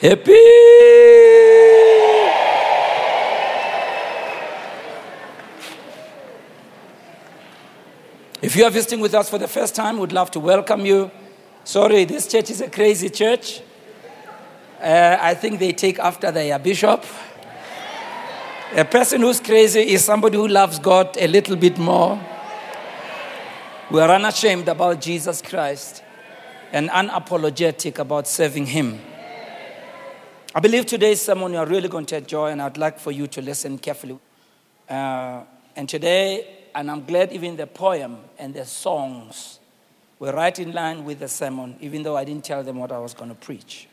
Happy! If you are visiting with us for the first time, we'd love to welcome you. Sorry, this church is a crazy church. Uh, I think they take after their bishop. A person who's crazy is somebody who loves God a little bit more. We are unashamed about Jesus Christ and unapologetic about serving Him. I believe today's sermon you are really going to enjoy, and I'd like for you to listen carefully. Uh, and today, and I'm glad even the poem and the songs were right in line with the sermon, even though I didn't tell them what I was going to preach.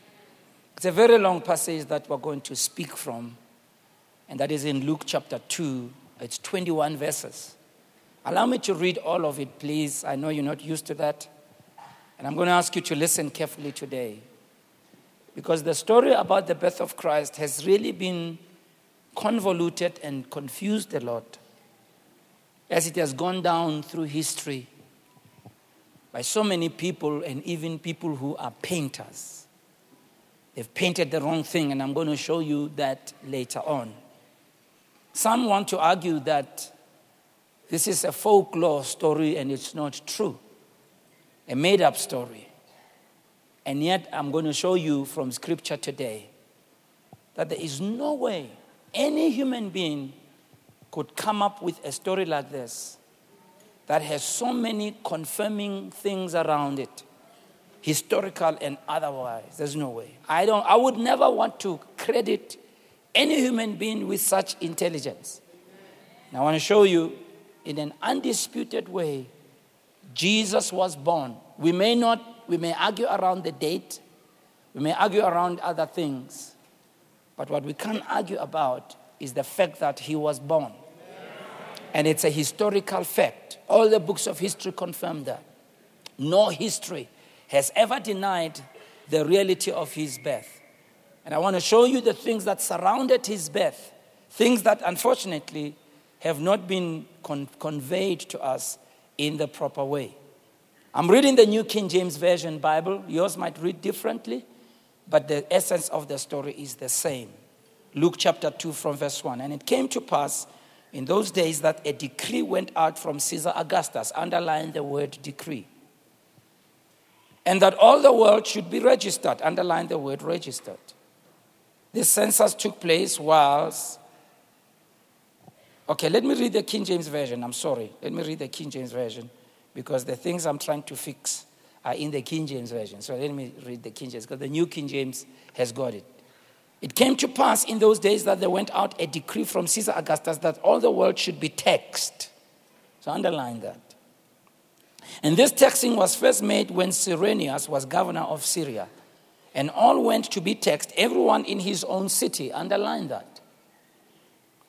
It's a very long passage that we're going to speak from, and that is in Luke chapter 2. It's 21 verses. Allow me to read all of it, please. I know you're not used to that. And I'm going to ask you to listen carefully today. Because the story about the birth of Christ has really been convoluted and confused a lot as it has gone down through history by so many people and even people who are painters. They've painted the wrong thing, and I'm going to show you that later on. Some want to argue that this is a folklore story and it's not true, a made up story. And yet, I'm going to show you from scripture today that there is no way any human being could come up with a story like this that has so many confirming things around it historical and otherwise. There's no way. I don't i would never want to credit any human being with such intelligence. And i want to show you in an undisputed way jesus was born. We may not we may argue around the date we may argue around other things but what we can't argue about is the fact that he was born and it's a historical fact. All the books of history confirm that. No history has ever denied the reality of his birth. And I want to show you the things that surrounded his birth, things that unfortunately have not been con- conveyed to us in the proper way. I'm reading the New King James Version Bible. Yours might read differently, but the essence of the story is the same. Luke chapter 2 from verse 1. And it came to pass in those days that a decree went out from Caesar Augustus, underline the word decree. And that all the world should be registered, underline the word registered. The census took place whilst. Okay, let me read the King James Version. I'm sorry. Let me read the King James Version because the things I'm trying to fix are in the King James Version. So let me read the King James because the New King James has got it. It came to pass in those days that there went out a decree from Caesar Augustus that all the world should be taxed. So underline that. And this taxing was first made when Cyrenius was governor of Syria. And all went to be taxed, everyone in his own city. Underline that.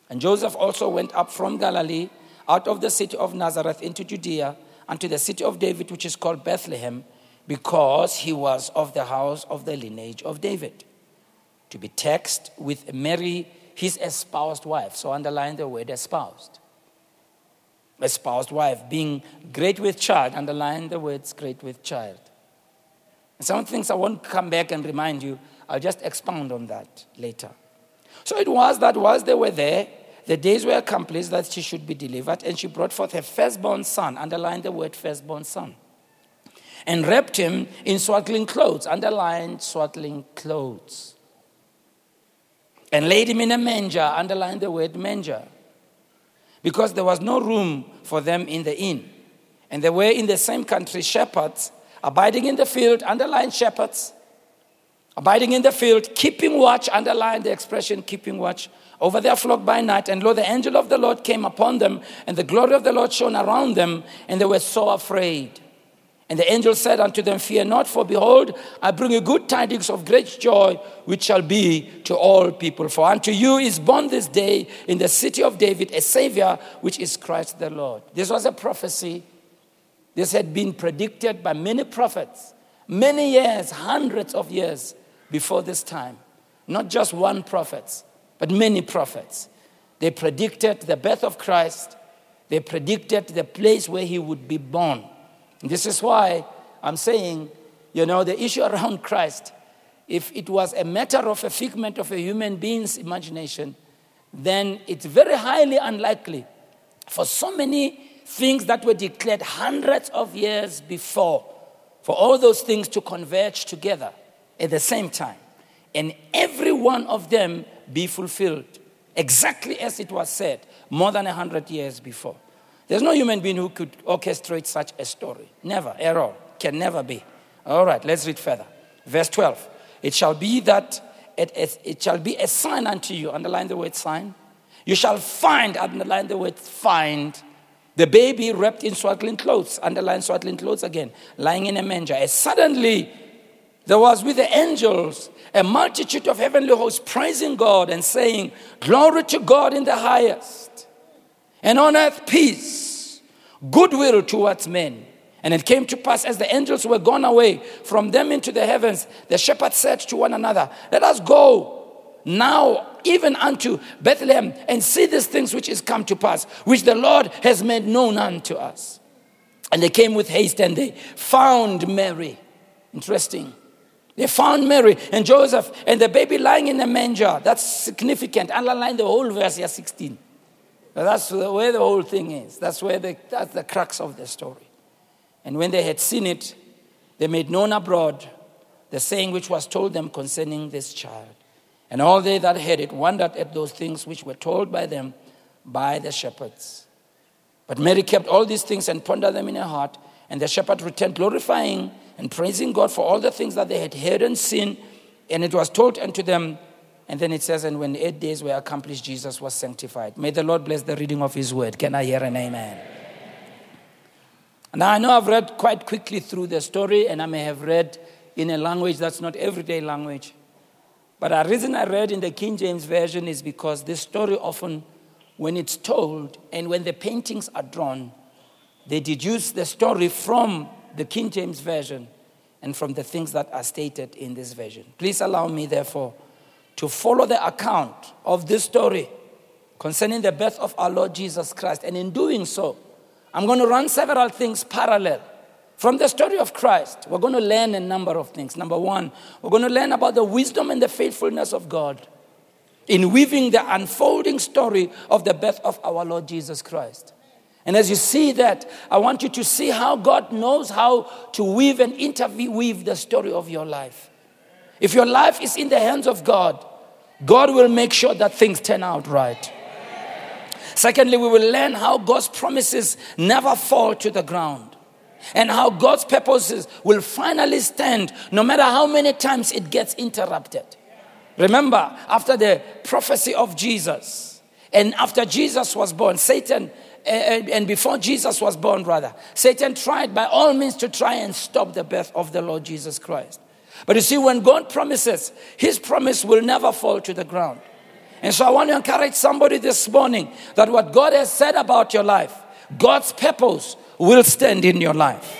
And Joseph also went up from Galilee, out of the city of Nazareth into Judea, unto the city of David, which is called Bethlehem, because he was of the house of the lineage of David to be taxed with Mary, his espoused wife. So underline the word espoused. Espoused wife, being great with child, underline the words great with child. Some things I won't come back and remind you, I'll just expound on that later. So it was that whilst they were there, the days were accomplished that she should be delivered, and she brought forth her firstborn son, underline the word firstborn son, and wrapped him in swaddling clothes, underline swaddling clothes. And laid him in a manger, underline the word manger, because there was no room for them in the inn. And there were in the same country shepherds abiding in the field, underline shepherds, abiding in the field, keeping watch, underline the expression keeping watch over their flock by night. And lo, the angel of the Lord came upon them, and the glory of the Lord shone around them, and they were so afraid. And the angel said unto them, Fear not, for behold, I bring you good tidings of great joy, which shall be to all people. For unto you is born this day in the city of David a Savior, which is Christ the Lord. This was a prophecy. This had been predicted by many prophets, many years, hundreds of years before this time. Not just one prophet, but many prophets. They predicted the birth of Christ, they predicted the place where he would be born. This is why I'm saying, you know, the issue around Christ if it was a matter of a figment of a human being's imagination, then it's very highly unlikely for so many things that were declared hundreds of years before, for all those things to converge together at the same time, and every one of them be fulfilled exactly as it was said more than a hundred years before. There's no human being who could orchestrate such a story. Never, at all. Can never be. All right, let's read further. Verse 12. It shall be that it, it, it shall be a sign unto you. Underline the word sign. You shall find, underline the word find, the baby wrapped in swaddling clothes. Underline swaddling clothes again, lying in a manger. And suddenly there was with the angels a multitude of heavenly hosts praising God and saying, Glory to God in the highest, and on earth peace, goodwill towards men. And it came to pass as the angels were gone away from them into the heavens, the shepherds said to one another, Let us go now even unto Bethlehem and see these things which is come to pass, which the Lord has made known unto us. And they came with haste and they found Mary. Interesting. They found Mary and Joseph and the baby lying in a manger. That's significant. Underline the whole verse here 16. That's where the whole thing is. That's where the, that's the crux of the story. And when they had seen it, they made known abroad the saying which was told them concerning this child. And all they that heard it wondered at those things which were told by them by the shepherds. But Mary kept all these things and pondered them in her heart. And the shepherd returned, glorifying and praising God for all the things that they had heard and seen. And it was told unto them. And then it says, And when eight days were accomplished, Jesus was sanctified. May the Lord bless the reading of his word. Can I hear an amen? Now, I know I've read quite quickly through the story, and I may have read in a language that's not everyday language. But the reason I read in the King James Version is because this story often, when it's told and when the paintings are drawn, they deduce the story from the King James Version and from the things that are stated in this version. Please allow me, therefore, to follow the account of this story concerning the birth of our Lord Jesus Christ. And in doing so, I'm going to run several things parallel. From the story of Christ, we're going to learn a number of things. Number one, we're going to learn about the wisdom and the faithfulness of God in weaving the unfolding story of the birth of our Lord Jesus Christ. And as you see that, I want you to see how God knows how to weave and interweave the story of your life. If your life is in the hands of God, God will make sure that things turn out right. Secondly, we will learn how God's promises never fall to the ground and how God's purposes will finally stand no matter how many times it gets interrupted. Remember, after the prophecy of Jesus and after Jesus was born, Satan and before Jesus was born, rather, Satan tried by all means to try and stop the birth of the Lord Jesus Christ. But you see, when God promises, his promise will never fall to the ground. And so I want to encourage somebody this morning that what God has said about your life, God's purpose will stand in your life.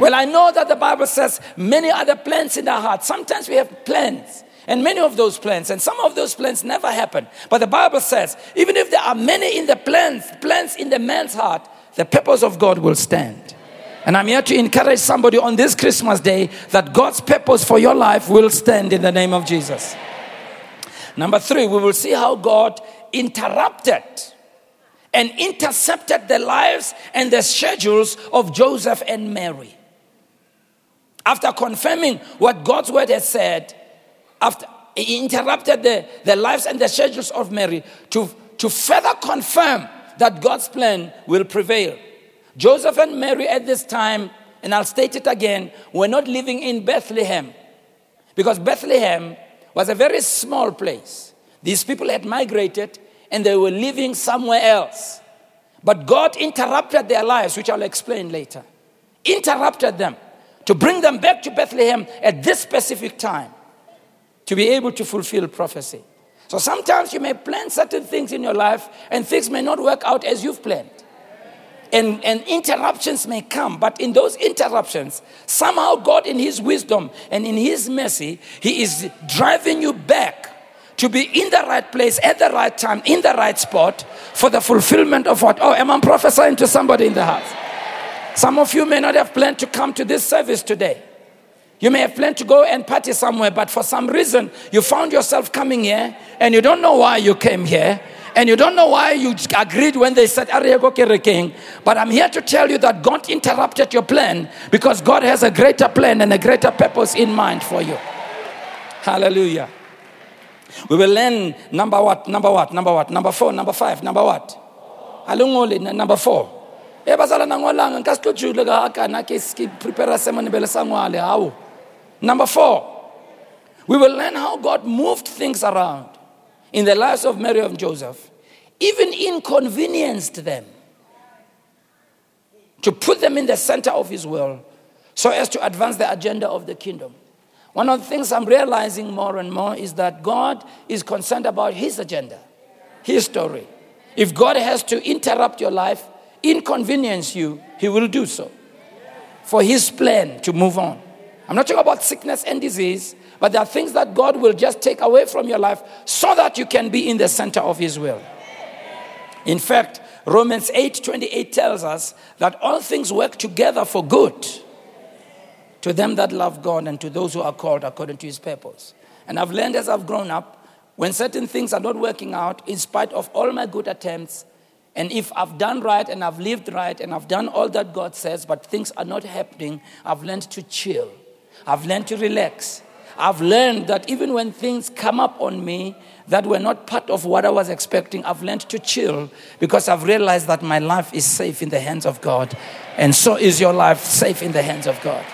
Well, I know that the Bible says many other plans in our heart. Sometimes we have plans and many of those plans, and some of those plans never happen. But the Bible says, even if there are many in the plans, plans in the man's heart, the purpose of God will stand. And I'm here to encourage somebody on this Christmas day that God's purpose for your life will stand in the name of Jesus. Number three, we will see how God interrupted and intercepted the lives and the schedules of Joseph and Mary. After confirming what God's word has said, after he interrupted the, the lives and the schedules of Mary to, to further confirm that God's plan will prevail. Joseph and Mary at this time, and I'll state it again, were not living in Bethlehem because Bethlehem was a very small place. These people had migrated and they were living somewhere else. But God interrupted their lives, which I'll explain later. Interrupted them to bring them back to Bethlehem at this specific time to be able to fulfill prophecy. So sometimes you may plan certain things in your life and things may not work out as you've planned. And, and interruptions may come, but in those interruptions, somehow God, in His wisdom and in His mercy, He is driving you back to be in the right place at the right time, in the right spot for the fulfillment of what? Oh, am I prophesying to somebody in the house? Some of you may not have planned to come to this service today. You may have planned to go and party somewhere, but for some reason you found yourself coming here and you don't know why you came here and you don't know why you agreed when they said king but i'm here to tell you that god interrupted your plan because god has a greater plan and a greater purpose in mind for you. Hallelujah. We will learn number what number what number what number four number five number what? Alungoli number four. E tlo jule ka ke sa ngwale number 4 we will learn how god moved things around in the lives of Mary and Joseph even inconvenienced them to put them in the center of his will so as to advance the agenda of the kingdom one of the things I'm realizing more and more is that God is concerned about His agenda, His story. If God has to interrupt your life, inconvenience you, He will do so for His plan to move on. I'm not talking about sickness and disease, but there are things that God will just take away from your life so that you can be in the center of His will. In fact, Romans 8 28 tells us that all things work together for good to them that love God and to those who are called according to his purpose. And I've learned as I've grown up, when certain things are not working out, in spite of all my good attempts, and if I've done right and I've lived right and I've done all that God says, but things are not happening, I've learned to chill. I've learned to relax. I've learned that even when things come up on me that were not part of what I was expecting, I've learned to chill because I've realized that my life is safe in the hands of God. And so is your life safe in the hands of God.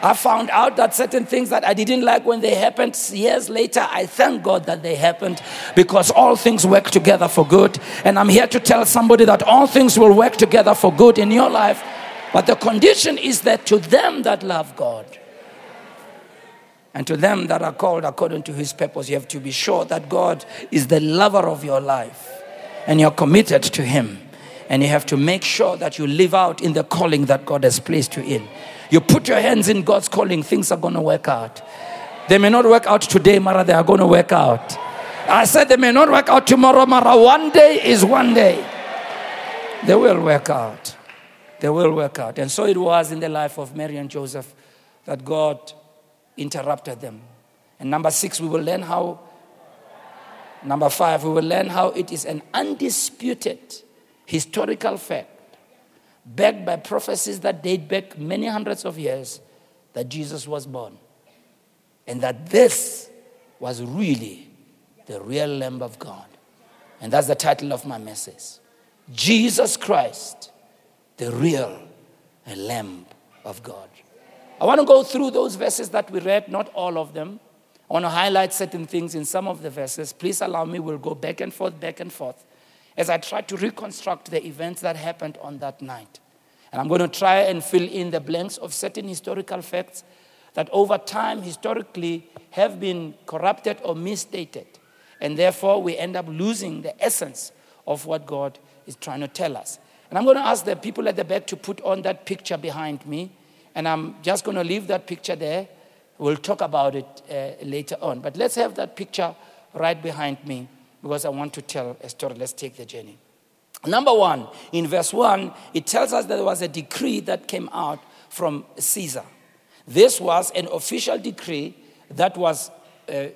I found out that certain things that I didn't like when they happened years later, I thank God that they happened because all things work together for good. And I'm here to tell somebody that all things will work together for good in your life. But the condition is that to them that love God and to them that are called according to his purpose, you have to be sure that God is the lover of your life and you're committed to him. And you have to make sure that you live out in the calling that God has placed you in. You put your hands in God's calling, things are going to work out. They may not work out today, Mara, they are going to work out. I said they may not work out tomorrow, Mara. One day is one day. They will work out. They will work out. And so it was in the life of Mary and Joseph that God interrupted them. And number six, we will learn how. Number five, we will learn how it is an undisputed historical fact backed by prophecies that date back many hundreds of years, that Jesus was born. And that this was really the real Lamb of God. And that's the title of my message Jesus Christ, the real Lamb of God. I want to go through those verses that we read, not all of them. I want to highlight certain things in some of the verses. Please allow me, we'll go back and forth, back and forth as I try to reconstruct the events that happened on that night. And I'm going to try and fill in the blanks of certain historical facts that over time, historically, have been corrupted or misstated. And therefore, we end up losing the essence of what God is trying to tell us. And I'm going to ask the people at the back to put on that picture behind me. And I'm just going to leave that picture there. We'll talk about it uh, later on. But let's have that picture right behind me because I want to tell a story. Let's take the journey. Number one, in verse one, it tells us that there was a decree that came out from Caesar. This was an official decree that was, uh,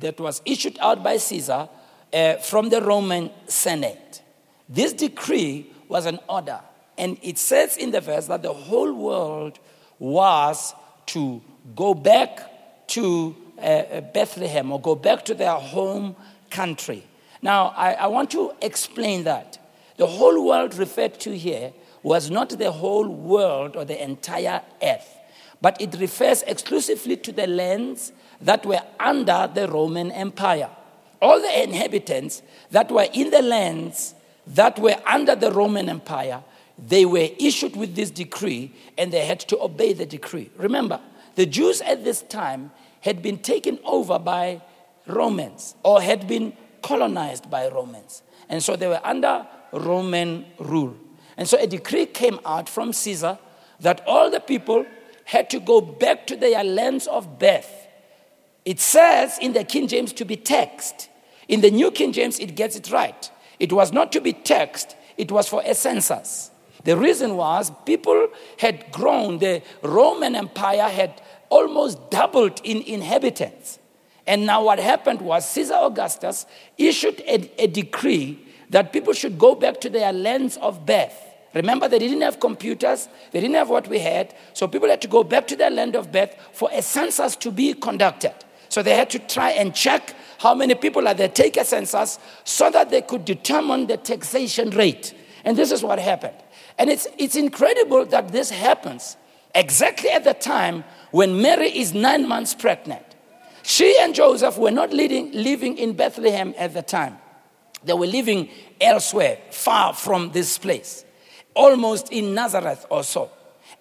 that was issued out by Caesar uh, from the Roman Senate. This decree was an order, and it says in the verse that the whole world was to go back to uh, Bethlehem or go back to their home country. Now, I, I want to explain that. The whole world referred to here was not the whole world or the entire earth, but it refers exclusively to the lands that were under the Roman Empire. All the inhabitants that were in the lands that were under the Roman Empire, they were issued with this decree and they had to obey the decree. Remember, the Jews at this time had been taken over by Romans or had been colonized by Romans. And so they were under Roman rule. And so a decree came out from Caesar that all the people had to go back to their lands of birth. It says in the King James to be taxed. In the New King James, it gets it right. It was not to be taxed, it was for a census. The reason was people had grown, the Roman Empire had almost doubled in inhabitants. And now what happened was Caesar Augustus issued a, a decree that people should go back to their lands of birth. Remember, they didn't have computers, they didn't have what we had, so people had to go back to their land of birth for a census to be conducted. So they had to try and check how many people are there, take a census, so that they could determine the taxation rate. And this is what happened. And it's, it's incredible that this happens exactly at the time when Mary is nine months pregnant. She and Joseph were not living, living in Bethlehem at the time. They were living elsewhere, far from this place, almost in Nazareth or so.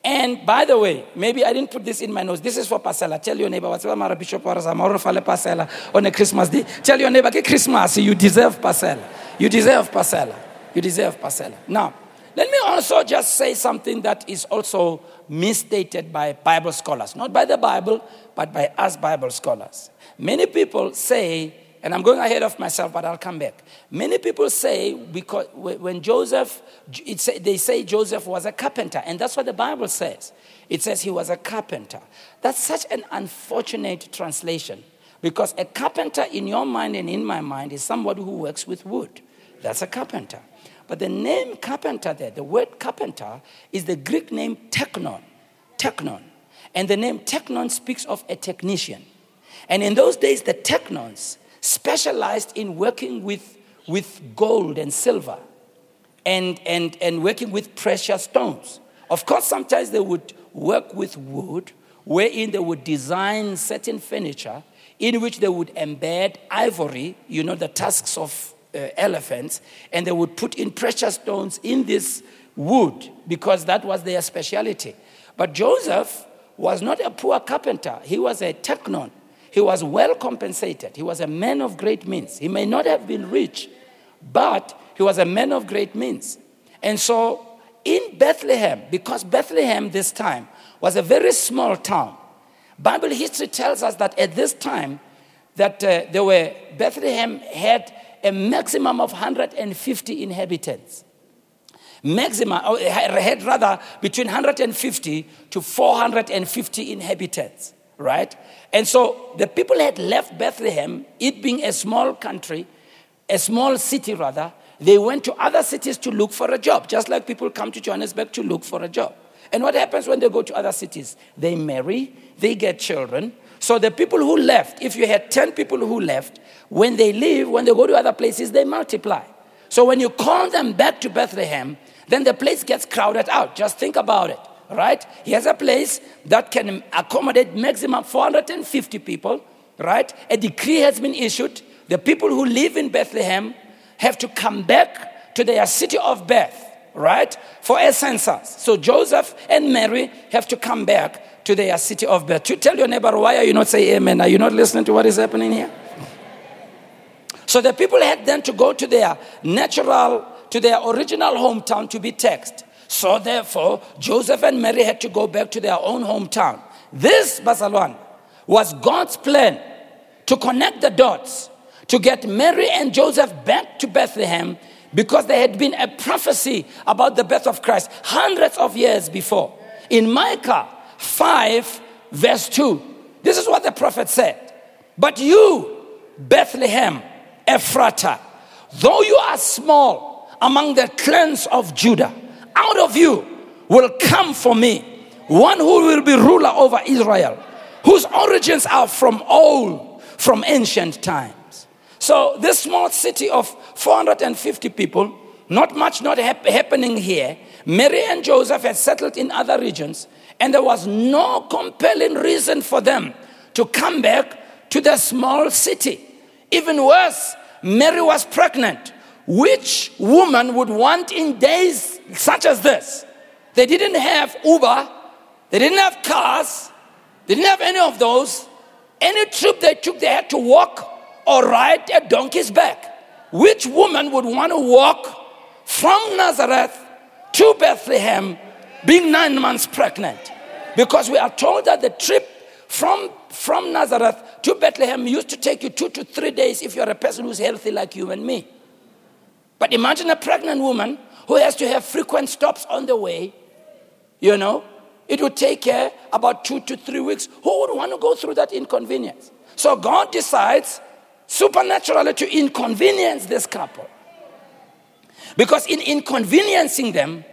And by the way, maybe I didn't put this in my notes. This is for Pasela. Tell your neighbor, what's Mara Bishop Pasela on a Christmas day. Tell your neighbor, get Christmas, you deserve Pasela. You deserve Pasela. You deserve Pasela. Now, let me also just say something that is also misstated by Bible scholars. Not by the Bible, but by us Bible scholars. Many people say, and I'm going ahead of myself, but I'll come back. Many people say, because when Joseph, they say Joseph was a carpenter, and that's what the Bible says. It says he was a carpenter. That's such an unfortunate translation because a carpenter in your mind and in my mind is somebody who works with wood. That's a carpenter. But the name carpenter there, the word carpenter, is the Greek name teknon. Teknon. And the name teknon speaks of a technician. And in those days, the teknons specialized in working with, with gold and silver and, and, and working with precious stones. Of course, sometimes they would work with wood, wherein they would design certain furniture in which they would embed ivory, you know, the tusks of uh, elephants, and they would put in precious stones in this wood because that was their specialty. But Joseph was not a poor carpenter, he was a technon. He was well compensated. He was a man of great means. He may not have been rich, but he was a man of great means. And so in Bethlehem, because Bethlehem this time was a very small town, Bible history tells us that at this time, that uh, there were Bethlehem had a maximum of 150 inhabitants. Maximum, had rather between 150 to 450 inhabitants, right? And so the people had left Bethlehem, it being a small country, a small city rather, they went to other cities to look for a job, just like people come to Johannesburg to look for a job. And what happens when they go to other cities? They marry, they get children. So the people who left, if you had 10 people who left, when they leave, when they go to other places, they multiply. So when you call them back to Bethlehem, then the place gets crowded out. Just think about it, right? Here's a place that can accommodate maximum 450 people, right? A decree has been issued. The people who live in Bethlehem have to come back to their city of birth, right? For a census. So Joseph and Mary have to come back to their city of birth. To tell your neighbor, why are you not saying amen? Are you not listening to what is happening here? So the people had then to go to their natural, to their original hometown to be taxed. So therefore, Joseph and Mary had to go back to their own hometown. This, Basalwan, was God's plan to connect the dots, to get Mary and Joseph back to Bethlehem because there had been a prophecy about the birth of Christ hundreds of years before. In Micah 5, verse 2, this is what the prophet said. But you, Bethlehem, Ephrathah, though you are small among the clans of Judah, out of you will come for me one who will be ruler over Israel, whose origins are from old, from ancient times. So, this small city of 450 people, not much not hap- happening here. Mary and Joseph had settled in other regions, and there was no compelling reason for them to come back to the small city. Even worse, Mary was pregnant. Which woman would want in days such as this? They didn't have Uber, they didn't have cars, they didn't have any of those. Any trip they took, they had to walk or ride a donkey's back. Which woman would want to walk from Nazareth to Bethlehem being nine months pregnant? Because we are told that the trip from, from Nazareth to Bethlehem used to take you two to three days if you're a person who's healthy like you and me. But imagine a pregnant woman who has to have frequent stops on the way, you know, it would take her about two to three weeks. Who would want to go through that inconvenience? So God decides supernaturally to inconvenience this couple. Because in inconveniencing them,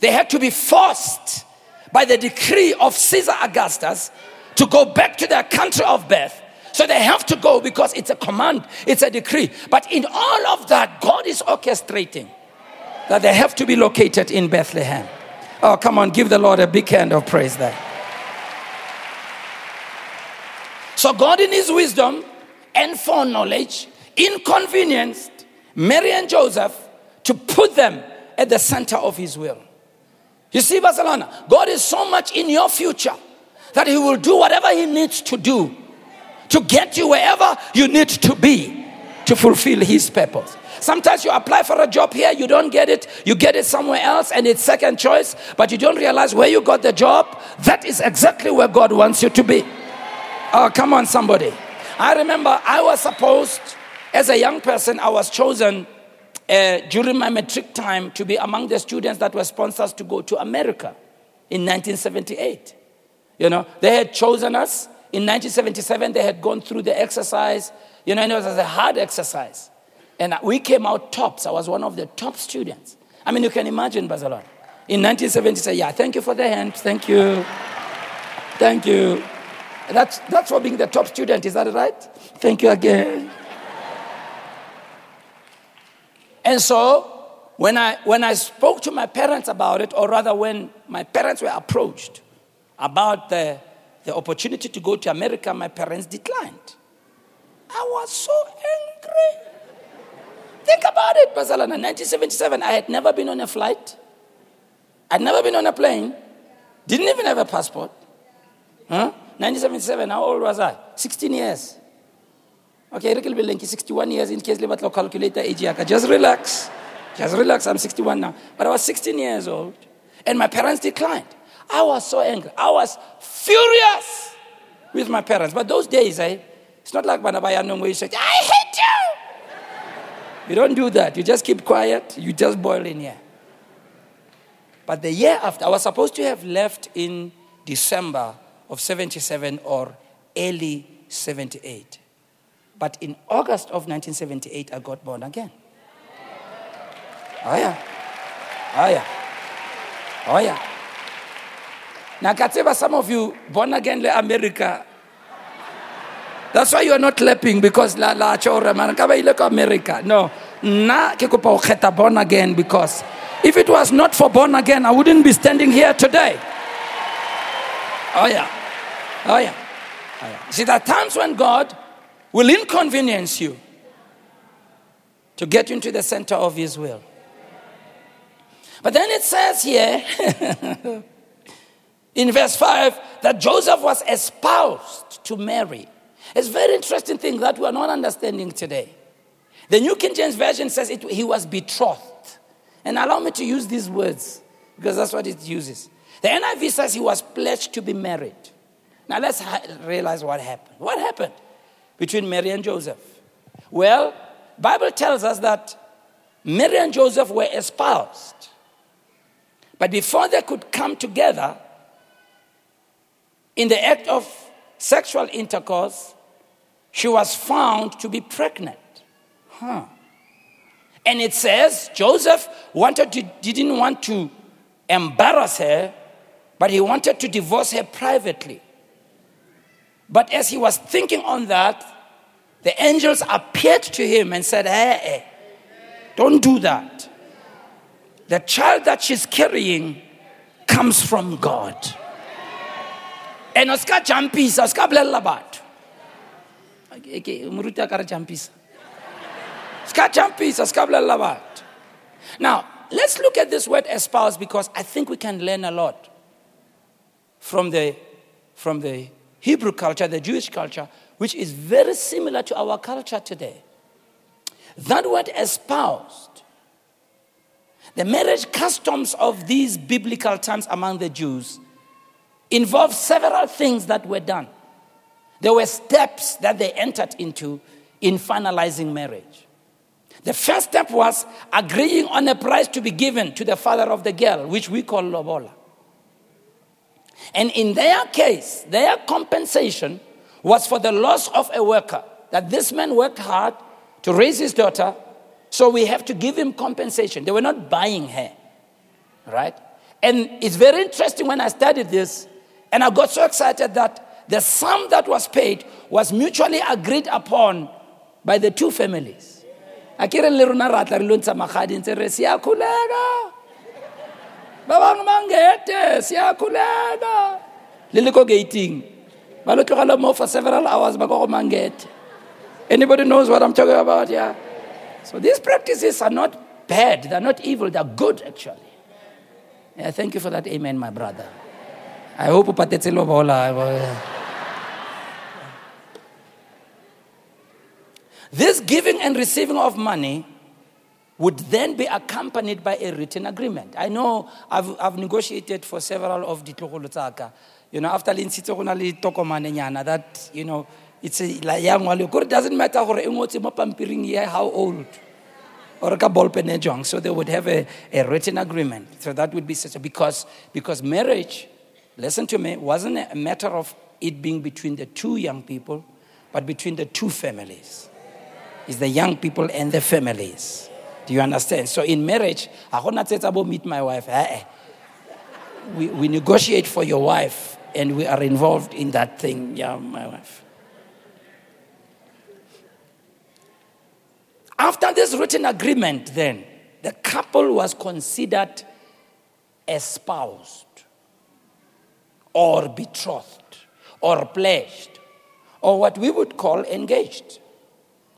they had to be forced by the decree of Caesar Augustus to go back to their country of birth. So they have to go because it's a command, it's a decree. But in all of that, God is orchestrating that they have to be located in Bethlehem. Oh, come on, give the Lord a big hand of praise there. So, God, in His wisdom and foreknowledge, inconvenienced Mary and Joseph to put them at the center of His will. You see, Barcelona, God is so much in your future that He will do whatever He needs to do to get you wherever you need to be to fulfill His purpose. Sometimes you apply for a job here, you don't get it, you get it somewhere else, and it's second choice, but you don't realize where you got the job. That is exactly where God wants you to be. Oh, come on, somebody. I remember I was supposed, as a young person, I was chosen uh, during my matric time to be among the students that were sponsors to go to America in 1978. You know, they had chosen us. In 1977, they had gone through the exercise. You know, and it was a hard exercise. And we came out tops. I was one of the top students. I mean, you can imagine, Bazalon. In 1977, yeah, thank you for the hand. Thank you. Thank you. That's, that's for being the top student, is that right? Thank you again. And so, when I, when I spoke to my parents about it, or rather, when my parents were approached about the, the opportunity to go to America, my parents declined. I was so angry. Think about it, Barcelona. 1977, I had never been on a flight. I'd never been on a plane. Didn't even have a passport. Huh? 1977, how old was I? 16 years. Okay, Rick Bilenki, 61 years in case Libat calculator age. Just relax. Just relax. I'm 61 now. But I was 16 years old. And my parents declined. I was so angry. I was furious with my parents. But those days, eh, it's not like Banabayanong where you say, I hate you. You don't do that. You just keep quiet. You just boil in here. But the year after, I was supposed to have left in December of 77 or early 78. But in August of 1978, I got born again. Oh, yeah. Oh, yeah. Oh, yeah. Now, Katseba, some of you born again in America, that's why you are not clapping because la la chora man ka ile America. No. Na ke kopa o born again because if it was not for born again, I wouldn't be standing here today. Oh yeah. Oh yeah. Oh yeah. See, there are times when God will inconvenience you to get into the center of His will. But then it says here in verse 5 that Joseph was espoused to Mary. It's very interesting thing that we are not understanding today. The New King James Version says it, he was betrothed. And allow me to use these words because that's what it uses. The NIV says he was pledged to be married. Now let's realize what happened. What happened between Mary and Joseph? Well, Bible tells us that Mary and Joseph were espoused. But before they could come together in the act of sexual intercourse, she was found to be pregnant. Huh. And it says Joseph wanted to, didn't want to embarrass her, but he wanted to divorce her privately. But as he was thinking on that, the angels appeared to him and said, Hey, hey don't do that. The child that she's carrying comes from God. And Oscar Champis, Oscar Blelabat jampisa ska jampisa ska bolelela now let's look at this word espouse because i think we can learn a lot from the from the hebrew culture the jewish culture which is very similar to our culture today that word espoused the marriage customs of these biblical times among the jews involved several things that were done there were steps that they entered into in finalizing marriage. The first step was agreeing on a price to be given to the father of the girl, which we call lobola. And in their case, their compensation was for the loss of a worker. That this man worked hard to raise his daughter, so we have to give him compensation. They were not buying her, right? And it's very interesting when I studied this, and I got so excited that the sum that was paid was mutually agreed upon by the two families. Ba bangwe bangete se a ko gating. Ba lo tlogela mo for several hours ba go mangete anybody knows what i'm talking about yeah? So these practices are not bad. They're not evil. They're good actually. Yeah, thank you for that. Amen my brother. I hope o patetse lobola. This giving and receiving of money would then be accompanied by a written agreement. I know I've, I've negotiated for several of the tlogolo You know, after lintshitse go na le tokomane nyana that, you know, it's a young one. It doesn't matter gore e ngotse how old or ka ball pen jong. So they would have a, a written agreement. So that would be such a because because marriage, listen to me, wasn't a matter of it being between the two young people, but between the two families is the young people and the families. Do you understand? So in marriage, I go meet my wife. We, we negotiate for your wife and we are involved in that thing. Yeah, my wife. After this written agreement, then, the couple was considered espoused or betrothed or pledged or what we would call engaged.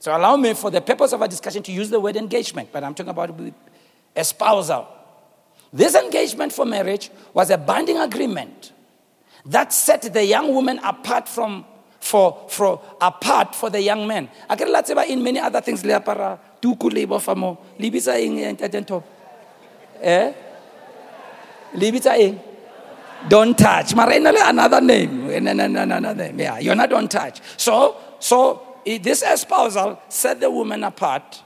So allow me, for the purpose of our discussion, to use the word engagement, but I'm talking about espousal. This engagement for marriage was a binding agreement that set the young woman apart from for, for apart for the young man. I can let's say in many other things le apara tuku le bofamo libisa ing entento. Eh? Libisa ing don't touch. Marina another name. Another name. Yeah, you're not don't touch. So so this espousal set the woman apart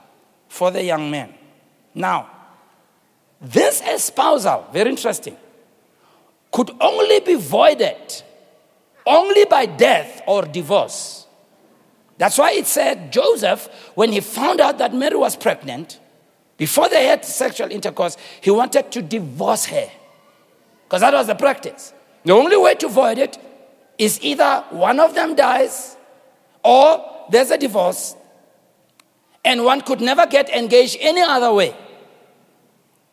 for the young man. Now, this espousal, very interesting, could only be voided only by death or divorce. That's why it said Joseph, when he found out that Mary was pregnant, before they had sexual intercourse, he wanted to divorce her. Because that was the practice. The only way to void it is either one of them dies or there's a divorce, and one could never get engaged any other way.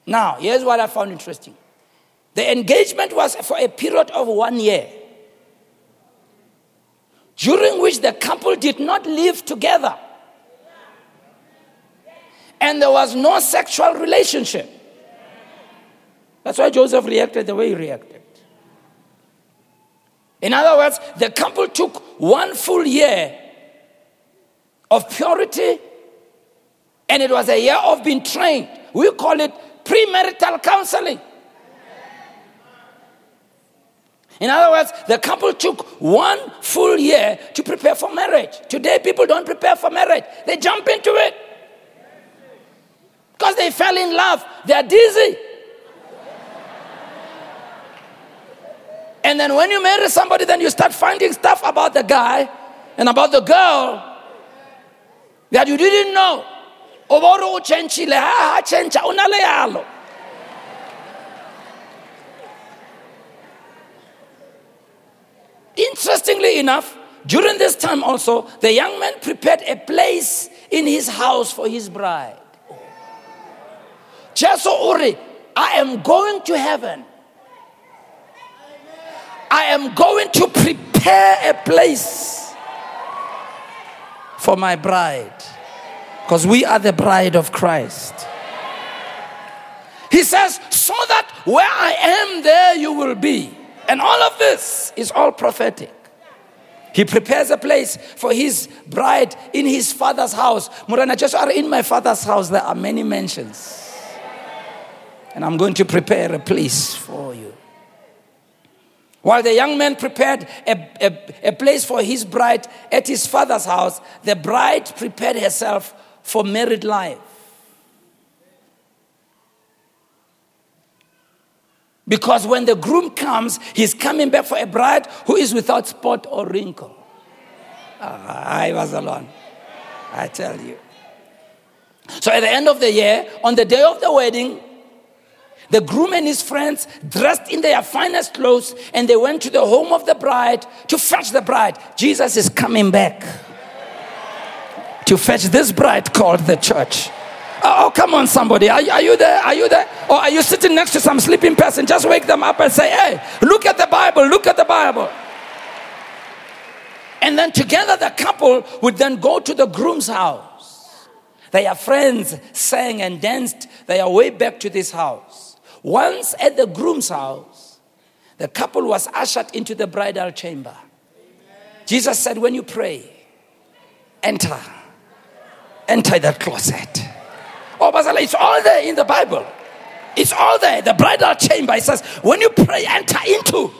Now, here's what I found interesting the engagement was for a period of one year, during which the couple did not live together, and there was no sexual relationship. That's why Joseph reacted the way he reacted. In other words, the couple took one full year of purity, and it was a year of being trained. We call it premarital counseling. In other words, the couple took one full year to prepare for marriage. Today, people don't prepare for marriage, they jump into it because they fell in love, they're dizzy. And then when you marry somebody, then you start finding stuff about the guy and about the girl that you didn't know. O bo re o ha ha chentšha o na interestingly enough during this time also the young man prepared a place in his house for his bride. Jesu Uri, i am going to heaven. I am going to prepare a place for my bride. Because we are the bride of Christ. He says, so that where I am, there you will be. And all of this is all prophetic. He prepares a place for his bride in his father's house. Murana, just are in my father's house, there are many mansions. And I'm going to prepare a place for you. While the young man prepared a, a, a, place for his bride at his father's house, the bride prepared herself for married life. Because when the groom comes, he's coming back for a bride who is without spot or wrinkle. Ah, I was alone. I tell you. So at the end of the year, on the day of the wedding, the groom and his friends dressed in their finest clothes and they went to the home of the bride to fetch the bride. Jesus is coming back to fetch this bride called the church. Oh, oh, come on, somebody. Are, are, you there? Are you there? Or are you sitting next to some sleeping person? Just wake them up and say, hey, look at the Bible, look at the Bible. And then together the couple would then go to the groom's house. Their friends sang and danced their way back to this house. Once at the groom's house, the couple was ushered into the bridal chamber. Jesus said, When you pray, enter. Enter that closet. Oh, Basala, it's all there in the Bible. It's all there. The bridal chamber. It says, when you pray, enter into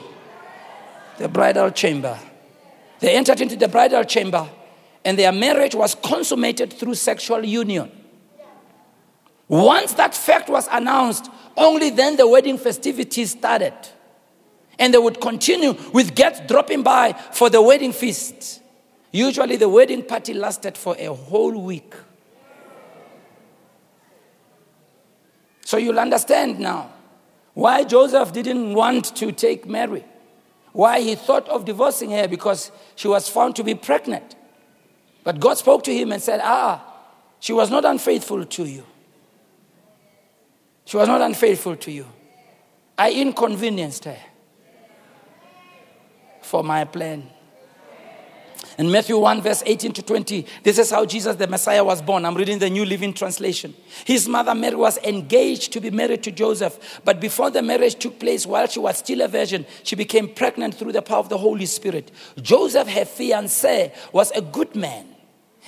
the bridal chamber. They entered into the bridal chamber, and their marriage was consummated through sexual union. Once that fact was announced, only then the wedding festivities started. And they would continue with guests dropping by for the wedding feast. Usually, the wedding party lasted for a whole week. So you'll understand now why Joseph didn't want to take Mary, why he thought of divorcing her because she was found to be pregnant. But God spoke to him and said, Ah, she was not unfaithful to you. She was not unfaithful to you. I inconvenienced her for my plan. In Matthew 1, verse 18 to 20, this is how Jesus the Messiah was born. I'm reading the New Living Translation. His mother Mary was engaged to be married to Joseph, but before the marriage took place, while she was still a virgin, she became pregnant through the power of the Holy Spirit. Joseph, her fiance, was a good man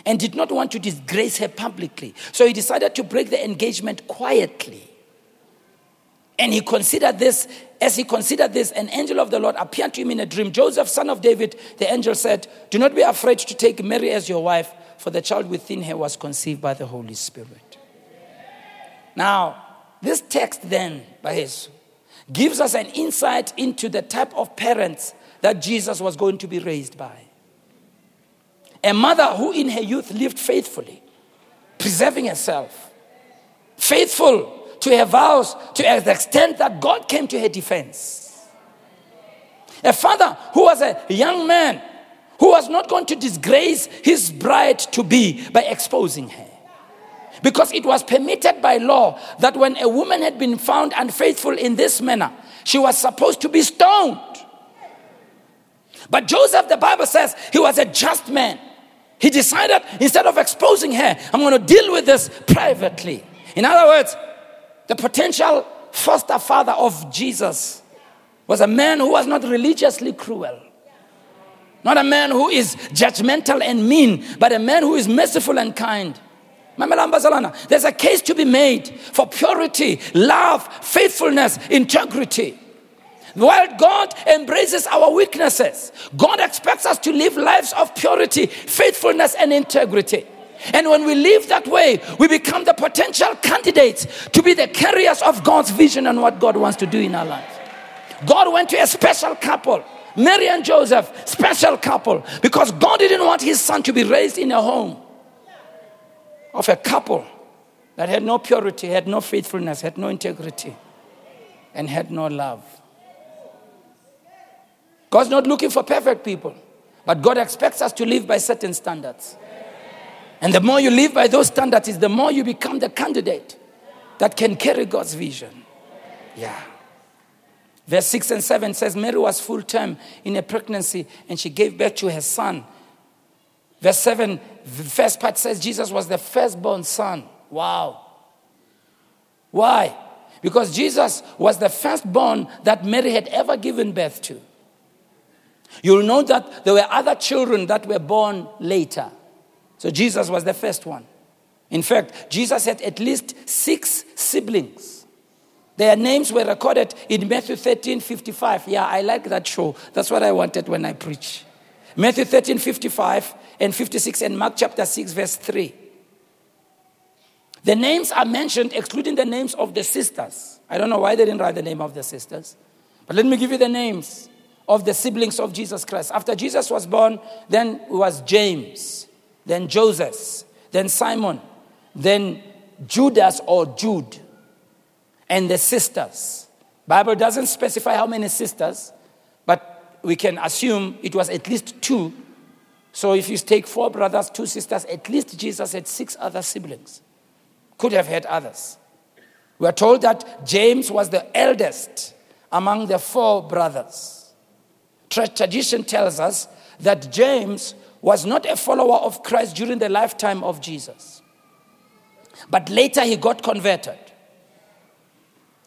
and did not want to disgrace her publicly. So he decided to break the engagement quietly. And he considered this, as he considered this, an angel of the Lord appeared to him in a dream. Joseph, son of David, the angel said, Do not be afraid to take Mary as your wife, for the child within her was conceived by the Holy Spirit. Now, this text then, by his, gives us an insight into the type of parents that Jesus was going to be raised by. A mother who in her youth lived faithfully, preserving herself, faithful to her vows to the extent that God came to her defense. A father who was a young man who was not going to disgrace his bride to be by exposing her. Because it was permitted by law that when a woman had been found unfaithful in this manner, she was supposed to be stoned. But Joseph, the Bible says, he was a just man. He decided instead of exposing her, I'm going to deal with this privately. In other words, the potential foster father of Jesus was a man who was not religiously cruel. Not a man who is judgmental and mean, but a man who is merciful and kind. There's a case to be made for purity, love, faithfulness, integrity. While God embraces our weaknesses, God expects us to live lives of purity, faithfulness, and integrity. And when we live that way, we become the potential candidates to be the carriers of God's vision and what God wants to do in our lives. God went to a special couple, Mary and Joseph, special couple, because God didn't want his son to be raised in a home of a couple that had no purity, had no faithfulness, had no integrity, and had no love. God's not looking for perfect people, but God expects us to live by certain standards. And the more you live by those standards, is the more you become the candidate that can carry God's vision. Yeah. Verse 6 and 7 says Mary was full term in a pregnancy and she gave birth to her son. Verse 7, the first part says Jesus was the firstborn son. Wow. Why? Because Jesus was the firstborn that Mary had ever given birth to. You'll know that there were other children that were born later. So Jesus was the first one. In fact, Jesus had at least six siblings. Their names were recorded in Matthew 13 55. Yeah, I like that show. That's what I wanted when I preach. Matthew 13 55 and 56 and Mark chapter 6, verse 3. The names are mentioned, excluding the names of the sisters. I don't know why they didn't write the name of the sisters. But let me give you the names of the siblings of Jesus Christ. After Jesus was born, then was James, then Joseph, then Simon, then Judas or Jude, and the sisters. Bible doesn't specify how many sisters, but we can assume it was at least two. So if you take four brothers, two sisters, at least Jesus had six other siblings. Could have had others. We are told that James was the eldest among the four brothers. Tradition tells us that James was not a follower of Christ during the lifetime of Jesus, but later he got converted.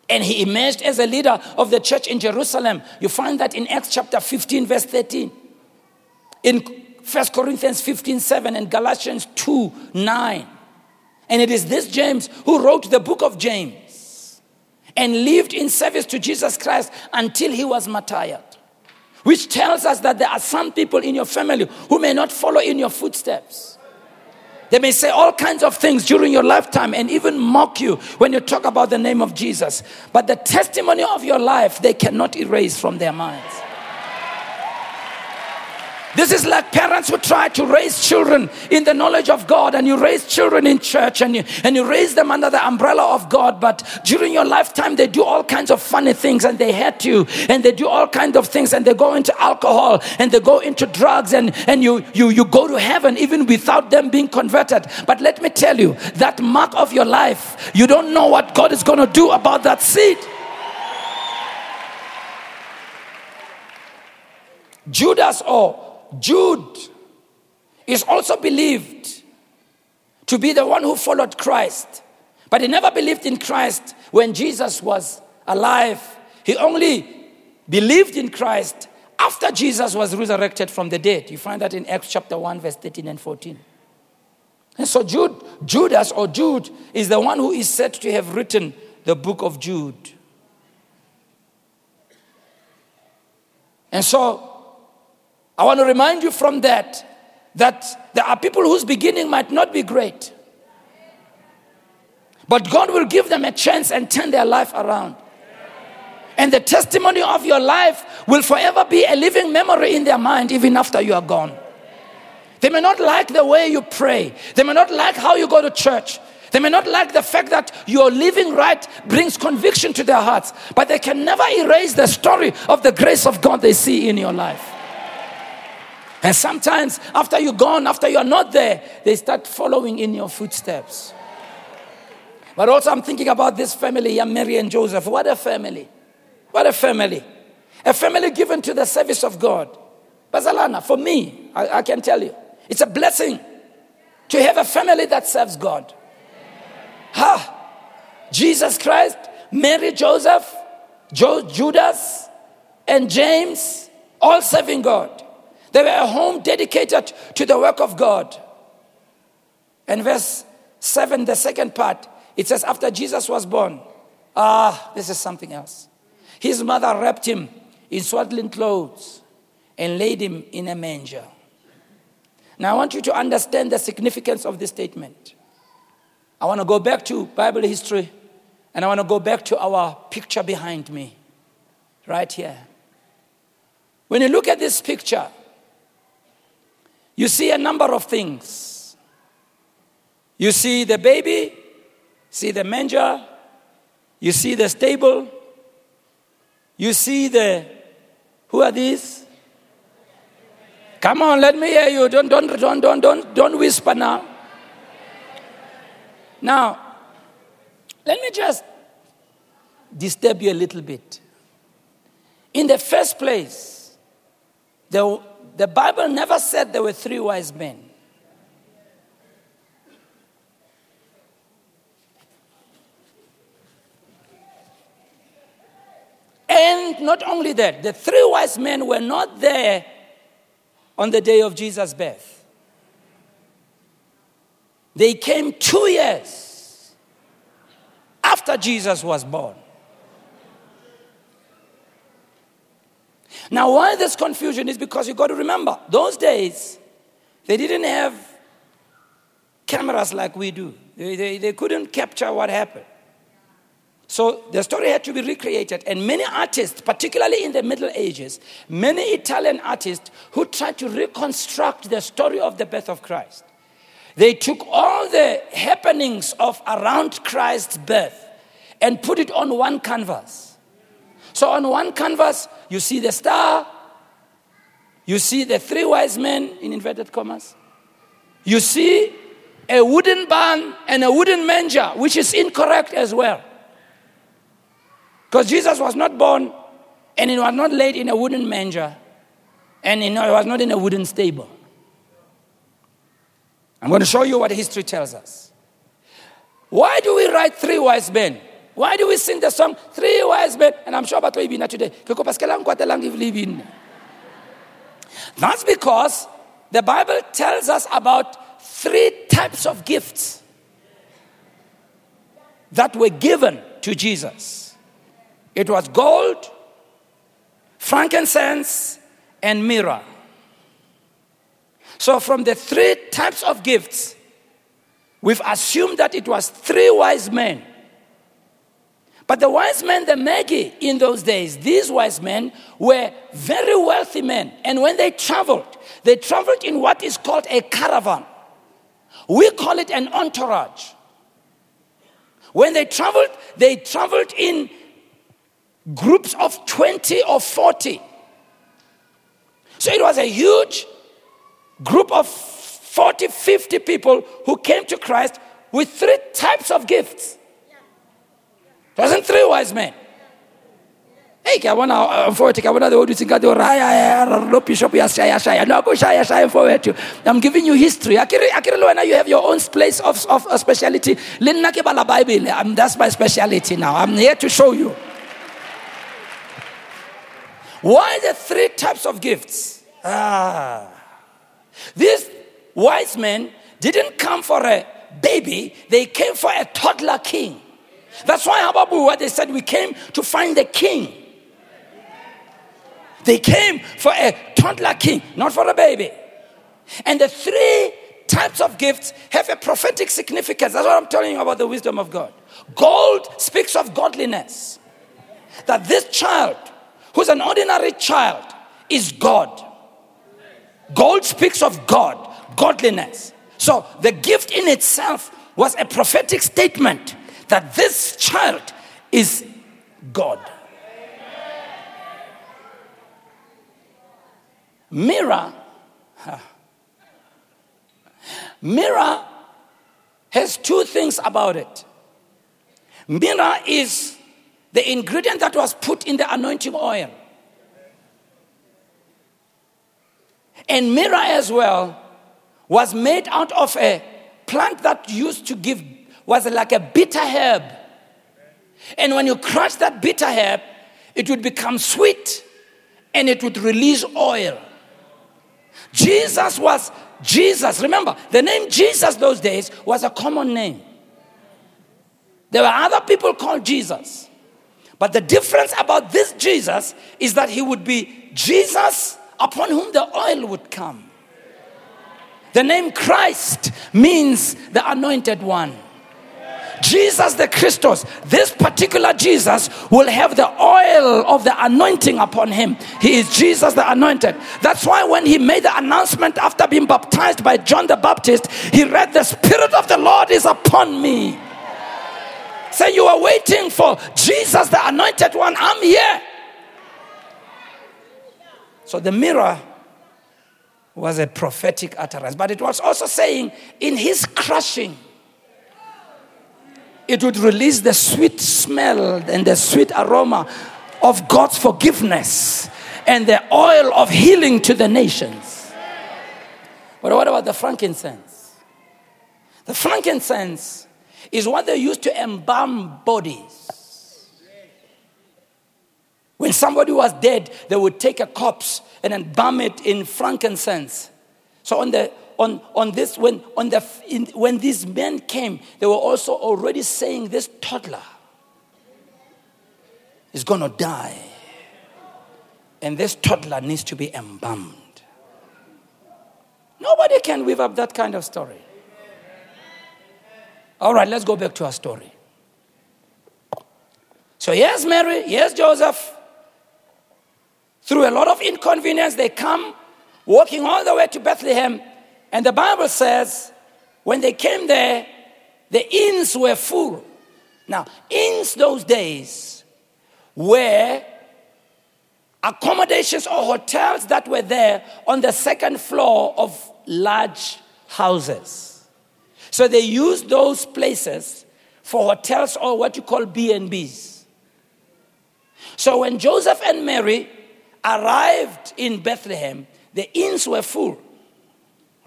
And he emerged as a leader of the church in Jerusalem. You find that in Acts chapter 15, verse 13. In 1 Corinthians 15, 7 and Galatians 2, 9. And it is this James who wrote the book of James and lived in service to Jesus Christ until he was martyred. Which tells us that there are some people in your family who may not follow in your footsteps. They may say all kinds of things during your lifetime and even mock you when you talk about the name of Jesus. But the testimony of your life, they cannot erase from their minds. This is like parents who try to raise children in the knowledge of God, and you raise children in church and you, and you raise them under the umbrella of God. But during your lifetime, they do all kinds of funny things and they hurt you, and they do all kinds of things, and they go into alcohol and they go into drugs, and, and you, you, you go to heaven even without them being converted. But let me tell you, that mark of your life, you don't know what God is going to do about that seed. Judas or Jude is also believed to be the one who followed Christ, but he never believed in Christ when Jesus was alive. He only believed in Christ after Jesus was resurrected from the dead. You find that in Acts chapter 1, verse 13 and 14. And so Jude, Judas or Jude is the one who is said to have written the book of Jude. And so I want to remind you from that that there are people whose beginning might not be great. But God will give them a chance and turn their life around. And the testimony of your life will forever be a living memory in their mind, even after you are gone. They may not like the way you pray, they may not like how you go to church. They may not like the fact that your living right brings conviction to their hearts, but they can never erase the story of the grace of God they see in your life. And sometimes, after you're gone, after you're not there, they start following in your footsteps. But also, I'm thinking about this family, yeah, Mary and Joseph. What a family! What a family! A family given to the service of God. Bazalana, for me, I, I can tell you, it's a blessing to have a family that serves God. Ha! Jesus Christ, Mary, Joseph, jo- Judas, and James, all serving God. They were a home dedicated to the work of God. And verse 7, the second part, it says, After Jesus was born, ah, this is something else. His mother wrapped him in swaddling clothes and laid him in a manger. Now, I want you to understand the significance of this statement. I want to go back to Bible history and I want to go back to our picture behind me, right here. When you look at this picture, you see a number of things. You see the baby, see the manger, you see the stable, you see the who are these? Come on, let me hear you. Don't don't don't don't don't don't whisper now. Now, let me just disturb you a little bit. In the first place, the the Bible never said there were three wise men. And not only that, the three wise men were not there on the day of Jesus' birth. They came two years after Jesus was born. Now, why this confusion is because you got to remember, those days, they didn't have cameras like we do. They, they, they couldn't capture what happened. So the story had to be recreated. And many artists, particularly in the Middle Ages, many Italian artists who tried to reconstruct the story of the birth of Christ, they took all the happenings of around Christ's birth and put it on one canvas. So on one canvas, you see the star, you see the three wise men in inverted commas, you see a wooden barn and a wooden manger, which is incorrect as well. Because Jesus was not born and he was not laid in a wooden manger and he was not in a wooden stable. I'm going to show you what history tells us. Why do we write three wise men? Why do we sing the song Three Wise Men? And I'm sure about we today. That's because the Bible tells us about three types of gifts that were given to Jesus. It was gold, frankincense, and myrrh. So, from the three types of gifts, we've assumed that it was three wise men. But the wise men, the Magi in those days, these wise men were very wealthy men. And when they traveled, they traveled in what is called a caravan. We call it an entourage. When they traveled, they traveled in groups of 20 or 40. So it was a huge group of 40, 50 people who came to Christ with three types of gifts. Wasn't three wise men. Hey, ke bona mfowethu ke bona the word utsinga do raya lo bishop ya shaya shaya no go shaya shaya mfowethu I'm giving you history akire akire lo you have your own place of of speciality le nna ke bala bible that's my speciality now I'm here to show you why the three types of gifts? Ah. These wise men didn't come for a baby, they came for a toddler king. That's why what they said, we came to find the king. They came for a toddler king, not for a baby. And the three types of gifts have a prophetic significance. That's what I'm telling you about the wisdom of God. Gold speaks of godliness. That this child who's an ordinary child is God. Gold speaks of God, godliness. So the gift in itself was a prophetic statement that this child is God. Myrrh, myrrh has two things about it. Myrrh is the ingredient that was put in the anointing oil. And myrrh as well was made out of a plant that used to give, was like a bitter herb. And when you crush that bitter herb, it would become sweet and it would release oil. Jesus was Jesus. Remember, the name Jesus those days was a common name. There were other people called Jesus. But the difference about this Jesus is that he would be Jesus upon whom the oil would come. The name Christ means the anointed one. Jesus the Christos, this particular Jesus will have the oil of the anointing upon him. He is Jesus the anointed. That's why when he made the announcement after being baptized by John the Baptist, he read, The Spirit of the Lord is upon me Say you are waiting for Jesus, the anointed one. I'm here. So the myrrh was a prophetic utterance, but it was also saying, in his crushing, it would release the sweet smell and the sweet aroma of God's forgiveness and the oil of healing to the nations. But what about the frankincense? The frankincense is what they used to embalm bodies. When somebody was dead, they would take a corpse and embalm it in frankincense. So on the on, on this when on the in, when these men came, they were also already saying this toddler is gonna die. And this toddler needs to be embalmed. Nobody can weave up that kind of story. All right, let's go back to our story. So yes, Mary, yes, Joseph. Through a lot of inconvenience, they come walking all the way to Bethlehem. And the Bible says, when they came there, the inns were full. Now, inns those days were accommodations or hotels that were there on the second floor of large houses. So they used those places for hotels or what you call B&Bs. So when Joseph and Mary arrived in Bethlehem, the inns were full,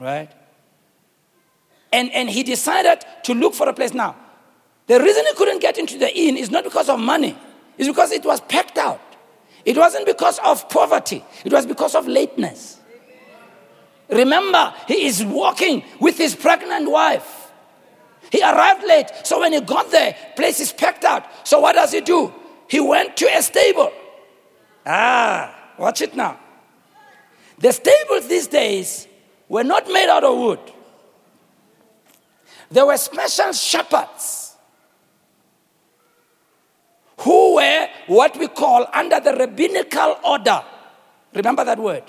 right? And, and he decided to look for a place. Now, the reason he couldn't get into the inn is not because of money, it's because it was packed out. It wasn't because of poverty, it was because of lateness. Remember, he is walking with his pregnant wife. He arrived late, so when he got there, place is packed out. So what does he do? He went to a stable. Ah, watch it now. The stables these days were not made out of wood. There were special shepherds who were what we call under the rabbinical order. Remember that word?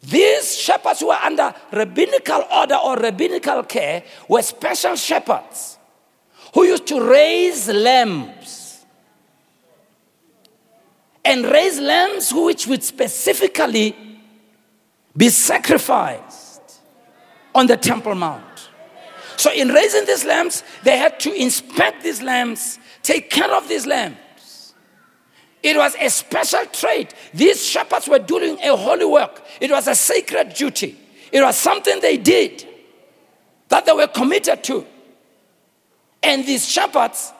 These shepherds who were under rabbinical order or rabbinical care were special shepherds who used to raise lambs and raise lambs which would specifically be sacrificed on the Temple Mount. So, in raising these lambs, they had to inspect these lambs take care of these lambs. It was a special trait. These shepherds were doing a holy work, it was a sacred duty. It was something they did that they were committed to. And these shepherds,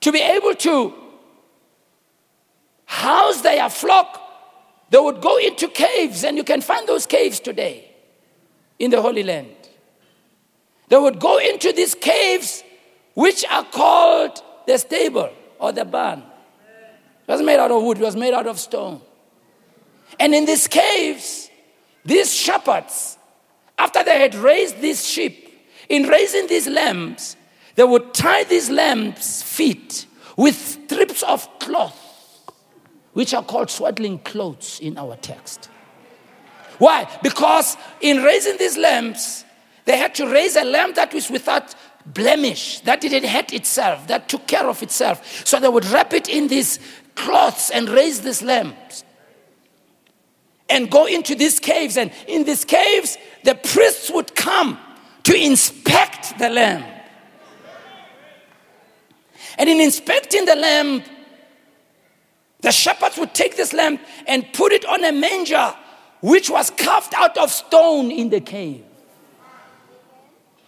to be able to house their flock, they would go into caves, and you can find those caves today in the Holy Land. They would go into these caves, which are called the stable or the barn. It was made out of wood, it was made out of stone. And in these caves, these shepherds, after they had raised these sheep, in raising these lambs, they would tie these lambs' feet with strips of cloth, which are called swaddling clothes in our text. Why? Because in raising these lambs, they had to raise a lamb that was without blemish, that didn't hurt itself, that took care of itself. So they would wrap it in these cloths and raise these lambs and go into these caves. And in these caves, the priests would come to inspect the lamb. And in inspecting the lamb, the shepherds would take this lamb and put it on a manger which was carved out of stone in the cave.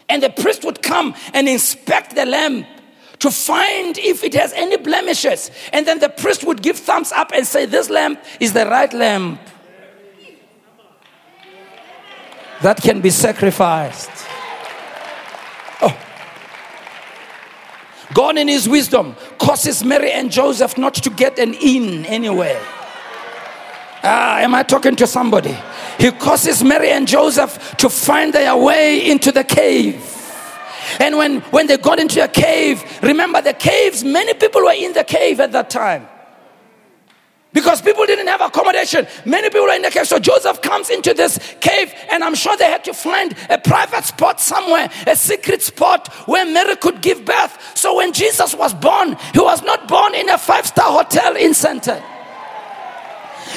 And the priest would come and inspect the lamb to find if it has any blemishes. And then the priest would give thumbs up and say, This lamb is the right lamb that can be sacrificed. Oh. God, in His wisdom, causes Mary and Joseph not to get an inn anywhere. Ah, am I talking to somebody? He causes Mary and Joseph to find their way into the cave. And when, when they got into a cave, remember the caves, many people were in the cave at that time. Because people didn't have accommodation. Many people were in the cave. So Joseph comes into this cave, and I'm sure they had to find a private spot somewhere, a secret spot where Mary could give birth. So when Jesus was born, he was not born in a five star hotel in Sandton.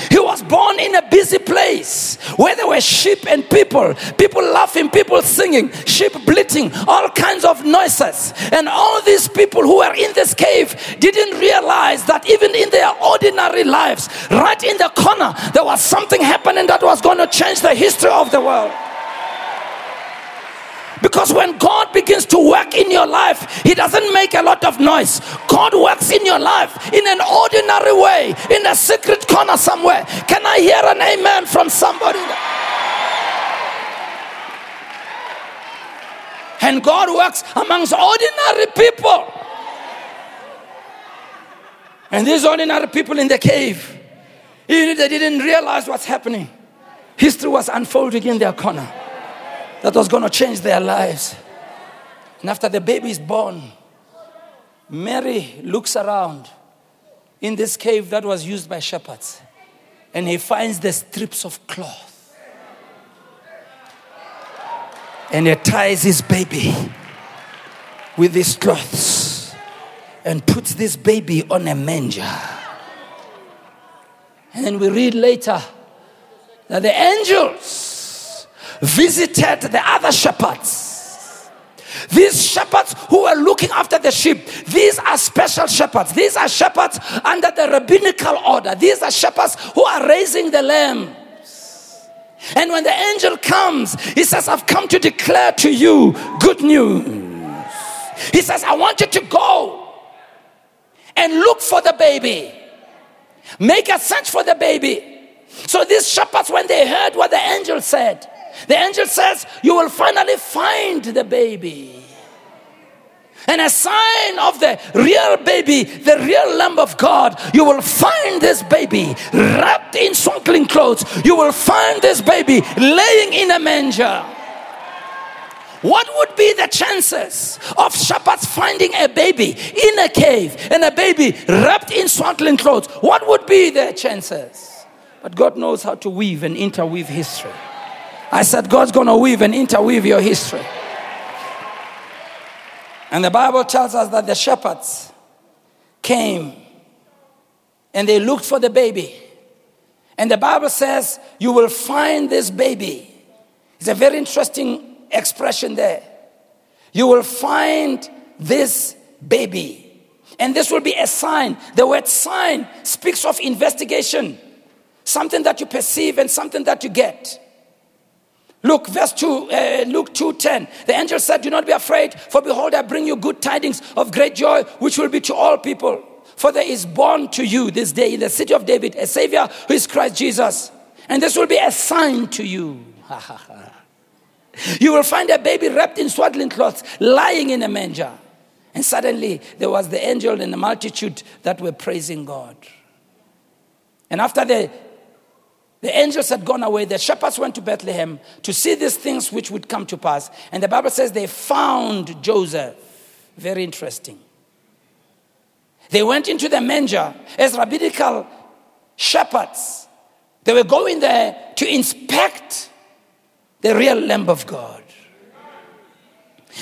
He was born in a busy place where there were sheep and people, people laughing, people singing, sheep bleating, all kinds of noises. And all these people who were in this cave didn't realize that even in their ordinary lives, right in the corner, there was something happening that was going to change the history of the world. Because when God begins to work in your life, He doesn't make a lot of noise. God works in your life in an ordinary way, in a secret corner somewhere. Can I hear an amen from somebody? And God works amongst ordinary people. And these ordinary people in the cave, even if they didn't realize what's happening, history was unfolding in their corner that was going to change their lives. And after the baby is born, Mary looks around in this cave that was used by shepherds and he finds the strips of cloth. And he ties his baby with these cloths and puts this baby on a manger. And we read later that the angels visited the other shepherds these shepherds who were looking after the sheep, these are special shepherds. These are shepherds under the rabbinical order. These are shepherds who are raising the lambs. And when the angel comes, he says, I've come to declare to you good news. He says, I want you to go and look for the baby. Make a search for the baby. So these shepherds, when they heard what the angel said, the angel says, You will finally find the baby. And a sign of the real baby, the real Lamb of God, you will find this baby wrapped in swaddling clothes. You will find this baby laying in a manger. What would be the chances of shepherds finding a baby in a cave and a baby wrapped in swaddling clothes? What would be their chances? But God knows how to weave and interweave history. I said, God's going to weave and interweave your history. And the Bible tells us that the shepherds came and they looked for the baby. And the Bible says, You will find this baby. It's a very interesting expression there. You will find this baby. And this will be a sign. The word sign speaks of investigation, something that you perceive and something that you get. Luke, verse 2, uh, Luke 2.10. The angel said, Do not be afraid, for behold, I bring you good tidings of great joy, which will be to all people. For there is born to you this day in the city of David a Savior who is Christ Jesus. And this will be a sign to you. you will find a baby wrapped in swaddling cloths, lying in a manger. And suddenly there was the angel and the multitude that were praising God. And after the the angels had gone away. The shepherds went to Bethlehem to see these things which would come to pass. And the Bible says they found Joseph. Very interesting. They went into the manger as rabbinical shepherds. They were going there to inspect the real Lamb of God.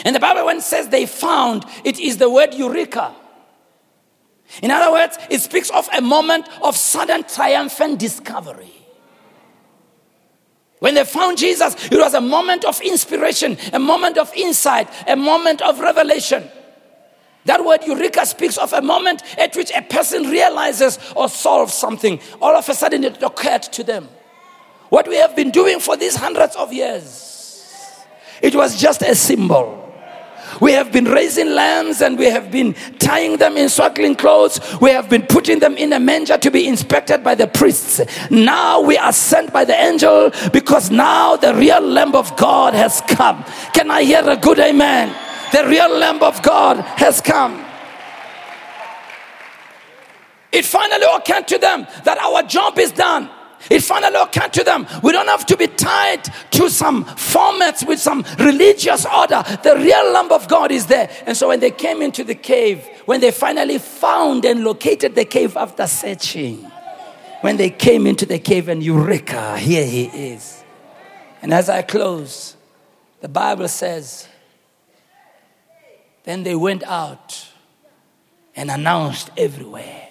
And the Bible, when says they found, it is the word eureka. In other words, it speaks of a moment of sudden triumphant discovery. When they found Jesus, it was a moment of inspiration, a moment of insight, a moment of revelation. That word eureka speaks of a moment at which a person realizes or solves something. All of a sudden, it occurred to them. What we have been doing for these hundreds of years, it was just a symbol. We have been raising lambs and we have been tying them in swaddling clothes. We have been putting them in a manger to be inspected by the priests. Now we are sent by the angel because now the real Lamb of God has come. Can I hear a good amen? The real Lamb of God has come. It finally occurred to them that our job is done. It finally occurred to them we don't have to be tied to some formats with some religious order. The real Lamb of God is there. And so when they came into the cave, when they finally found and located the cave after searching, when they came into the cave and Eureka, here he is. And as I close, the Bible says, then they went out and announced everywhere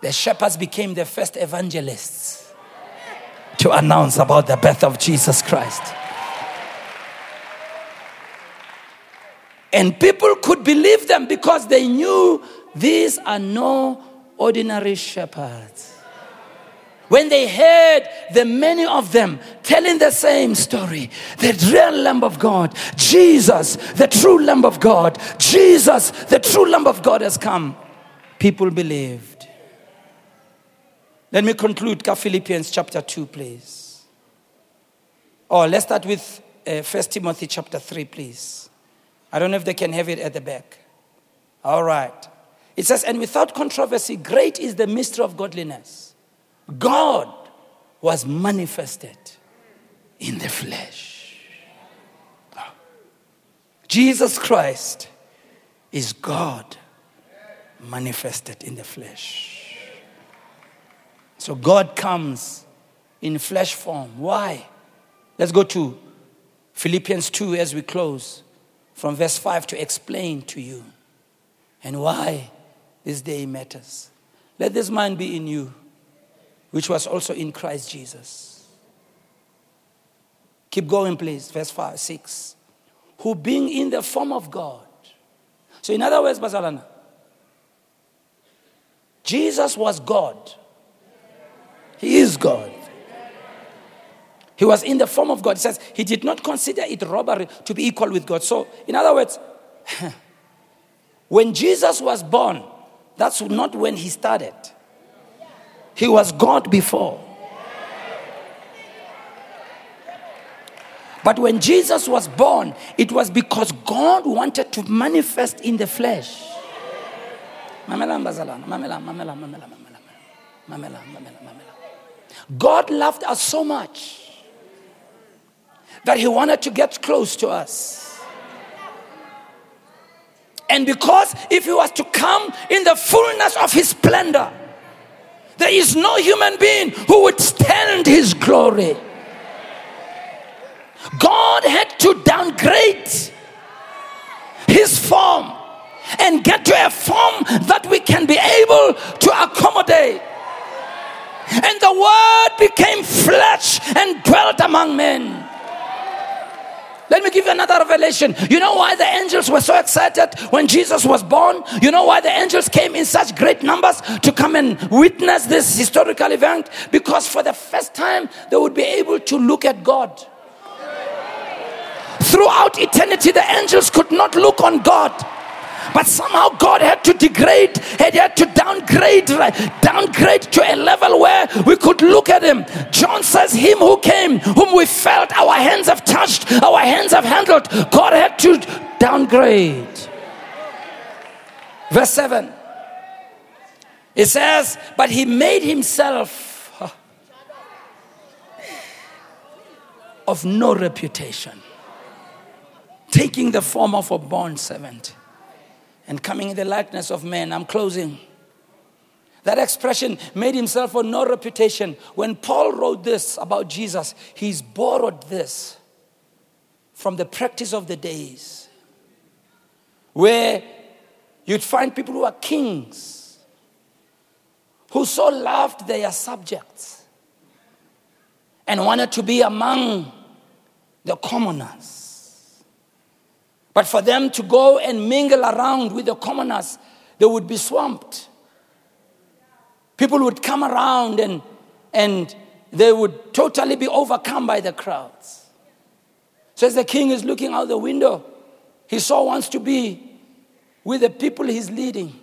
the shepherds became the first evangelists to announce about the birth of Jesus Christ. And people could believe them because they knew these are no ordinary shepherds. When they heard the many of them telling the same story, the real Lamb of God, Jesus, the true Lamb of God, Jesus, the true Lamb of God has come, people believed. Let me conclude Philippians chapter 2, please. Or oh, let's start with uh, 1 Timothy chapter 3, please. I don't know if they can have it at the back. All right. It says, And without controversy, great is the mystery of godliness. God was manifested in the flesh. Jesus Christ is God manifested in the flesh. So God comes in flesh form. Why? Let's go to Philippians 2 as we close from verse 5 to explain to you and why this day matters. Let this mind be in you, which was also in Christ Jesus. Keep going, please. Verse 5, 6. Who being in the form of God. So, in other words, Bazalana, Jesus was God. He is God. He was in the form of God. He says he did not consider it robbery to be equal with God. So, in other words, when Jesus was born, that's not when he started. He was God before. But when Jesus was born, it was because God wanted to manifest in the flesh. God loved us so much that he wanted to get close to us. And because if he was to come in the fullness of his splendor, there is no human being who would stand his glory. God had to downgrade his form and get to a form that we can be able to accommodate. And the word became flesh and dwelt among men. Let me give you another revelation. You know why the angels were so excited when Jesus was born? You know why the angels came in such great numbers to come and witness this historical event? Because for the first time, they would be able to look at God. Throughout eternity, the angels could not look on God. But somehow God had to degrade, he had to downgrade, downgrade to a level where we could look at him. John says, Him who came, whom we felt, our hands have touched, our hands have handled. God had to downgrade. Verse 7. It says, But he made himself of no reputation, taking the form of a bond servant and coming in the likeness of men. I'm closing. That expression made himself for no reputation. When Paul wrote this about Jesus, he's borrowed this from the practice of the days, where you'd find people who are kings, who so loved their subjects and wanted to be among the commoners. But for them to go and mingle around with the commoners, they would be swamped. People would come around and, and they would totally be overcome by the crowds. So, as the king is looking out the window, he so wants to be with the people he's leading.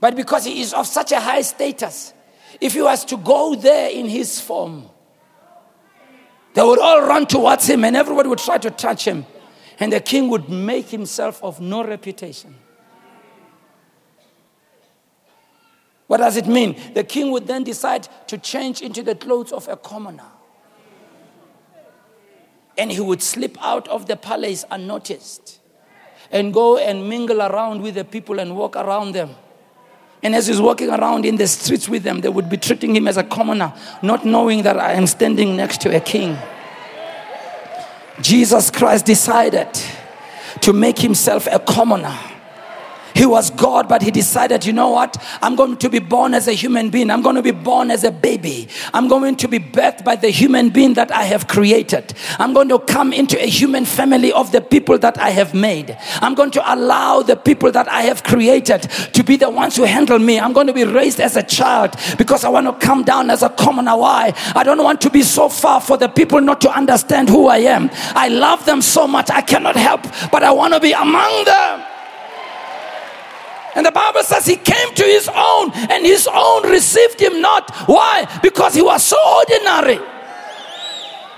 But because he is of such a high status, if he was to go there in his form, they would all run towards him and everybody would try to touch him. And the king would make himself of no reputation. What does it mean? The king would then decide to change into the clothes of a commoner. And he would slip out of the palace unnoticed and go and mingle around with the people and walk around them. And as he's walking around in the streets with them, they would be treating him as a commoner, not knowing that I am standing next to a king. Jesus Christ decided to make himself a commoner he was God, but he decided, you know what? I'm going to be born as a human being. I'm going to be born as a baby. I'm going to be birthed by the human being that I have created. I'm going to come into a human family of the people that I have made. I'm going to allow the people that I have created to be the ones who handle me. I'm going to be raised as a child because I want to come down as a commoner. Why? I don't want to be so far for the people not to understand who I am. I love them so much. I cannot help, but I want to be among them. And the Bible says he came to his own, and his own received him not. Why? Because he was so ordinary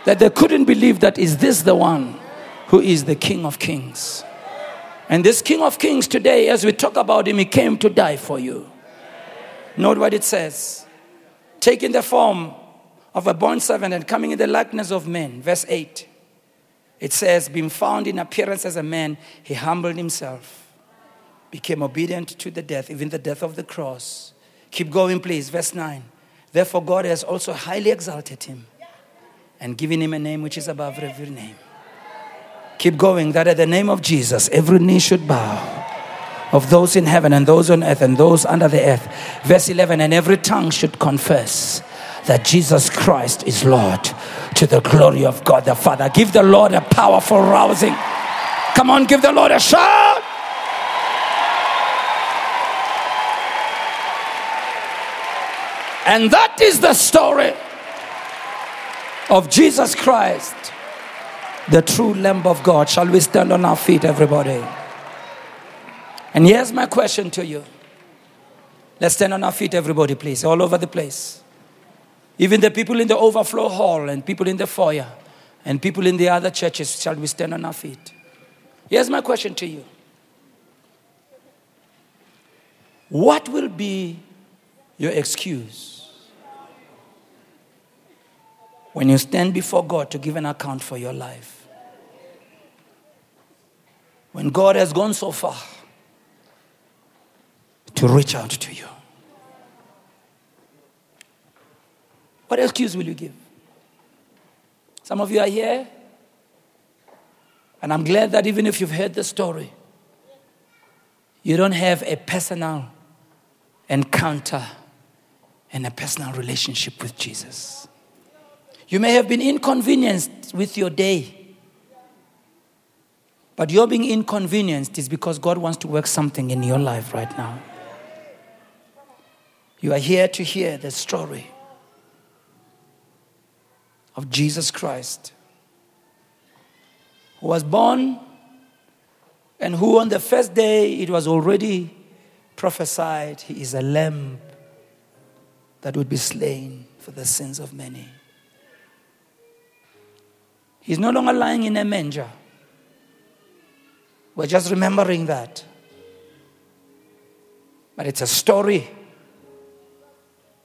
that they couldn't believe that is this the one who is the King of Kings. And this King of Kings today, as we talk about him, he came to die for you. Note what it says taking the form of a bond servant and coming in the likeness of men. Verse 8. It says, being found in appearance as a man, he humbled himself became obedient to the death, even the death of the cross. Keep going, please. Verse 9. Therefore, God has also highly exalted him and given him a name which is above every name. Keep going, that at the name of Jesus, every knee should bow of those in heaven and those on earth and those under the earth. Verse 11, and every tongue should confess that Jesus Christ is Lord to the glory of God the Father. Give the Lord a powerful rousing. Come on, give the Lord a shout. And that is the story of Jesus Christ, the true Lamb of God. Shall we stand on our feet, everybody? And here's my question to you. Let's stand on our feet, everybody, please, all over the place. Even the people in the overflow hall and people in the foyer and people in the other churches, shall we stand on our feet? Here's my question to you What will be your excuse when you stand before God to give an account for your life? When God has gone so far to reach out to you. What excuse will you give? Some of you are here, and I'm glad that even if you've heard the story, you don't have a personal encounter and a personal relationship with Jesus. You may have been inconvenienced with your day, but your being inconvenienced is because God wants to work something in your life right now. You are here to hear the story of Jesus Christ, who was born and who, on the first day, it was already prophesied, he is a lamb that would be slain for the sins of many. He's no longer lying in a manger. We're just remembering that. But it's a story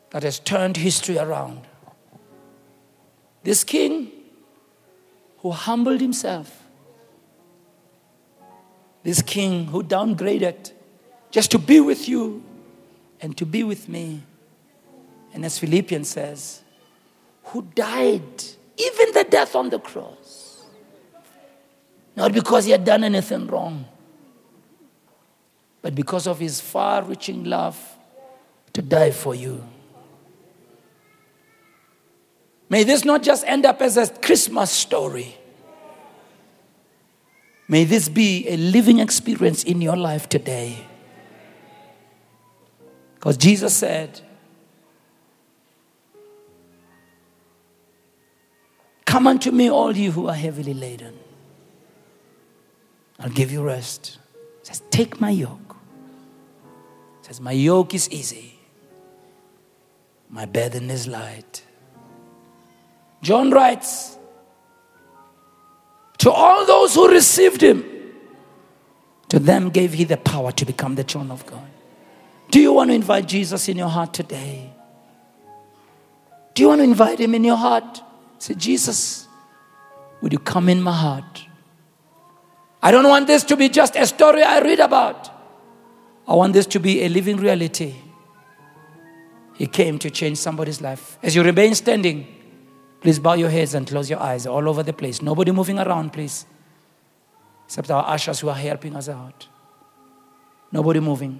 that has turned history around. This king who humbled himself, this king who downgraded just to be with you and to be with me. And as Philippians says, who died, even the death on the cross, not because he had done anything wrong, but because of his far reaching love to die for you. May this not just end up as a Christmas story. May this be a living experience in your life today. Because Jesus said, Come unto me, all you who are heavily laden. I'll give you rest. He says, Take my yoke. He says, My yoke is easy, my burden is light. John writes, To all those who received him, to them gave he the power to become the children of God. Do you want to invite Jesus in your heart today? Do you want to invite him in your heart? Say, Jesus, would you come in my heart? I don't want this to be just a story I read about. I want this to be a living reality. He came to change somebody's life. As you remain standing, Please bow your heads and close your eyes all over the place. Nobody moving around, please. Except our ushers who are helping us out. Nobody moving.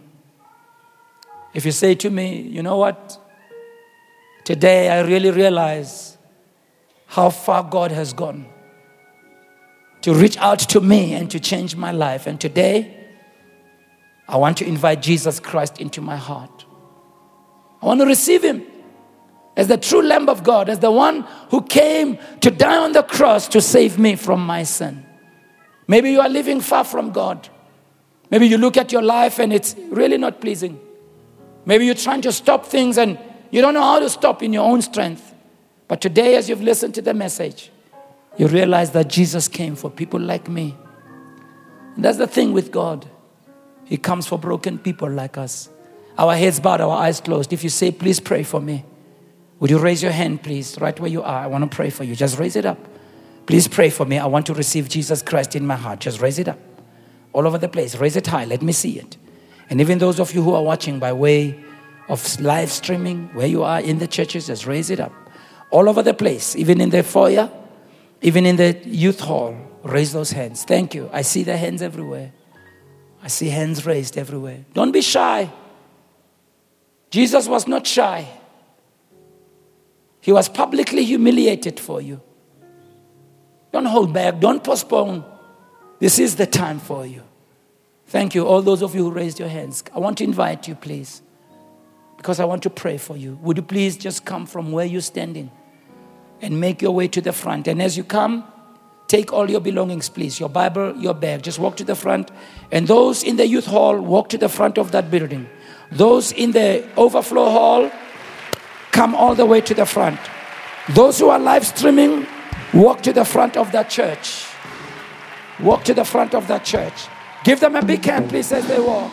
If you say to me, you know what? Today I really realize how far God has gone to reach out to me and to change my life. And today, I want to invite Jesus Christ into my heart. I want to receive Him as the true Lamb of God, as the one who came to die on the cross to save me from my sin. Maybe you are living far from God. Maybe you look at your life and it's really not pleasing. Maybe you're trying to stop things and you don't know how to stop in your own strength. But today, as you've listened to the message, you realize that Jesus came for people like me. And that's the thing with God. He comes for broken people like us. Our heads bowed, our eyes closed. If you say, please pray for me. Would you raise your hand, please, right where you are? I want to pray for you. Just raise it up. Please pray for me. I want to receive Jesus Christ in my heart. Just raise it up. All over the place. Raise it high. Let me see it. And even those of you who are watching by way of live streaming, where you are in the churches, just raise it up. All over the place, even in the foyer, even in the youth hall, raise those hands. Thank you. I see the hands everywhere. I see hands raised everywhere. Don't be shy. Jesus was not shy. He was publicly humiliated for you. Don't hold back, don't postpone. This is the time for you. Thank you, all those of you who raised your hands. I want to invite you, please, because I want to pray for you. Would you please just come from where you're standing and make your way to the front? And as you come, take all your belongings, please your Bible, your bag. Just walk to the front. And those in the youth hall, walk to the front of that building. Those in the overflow hall, come all the way to the front. Those who are live streaming, walk to the front of that church. Walk to the front of that church. Give them a big hand, please, as they walk.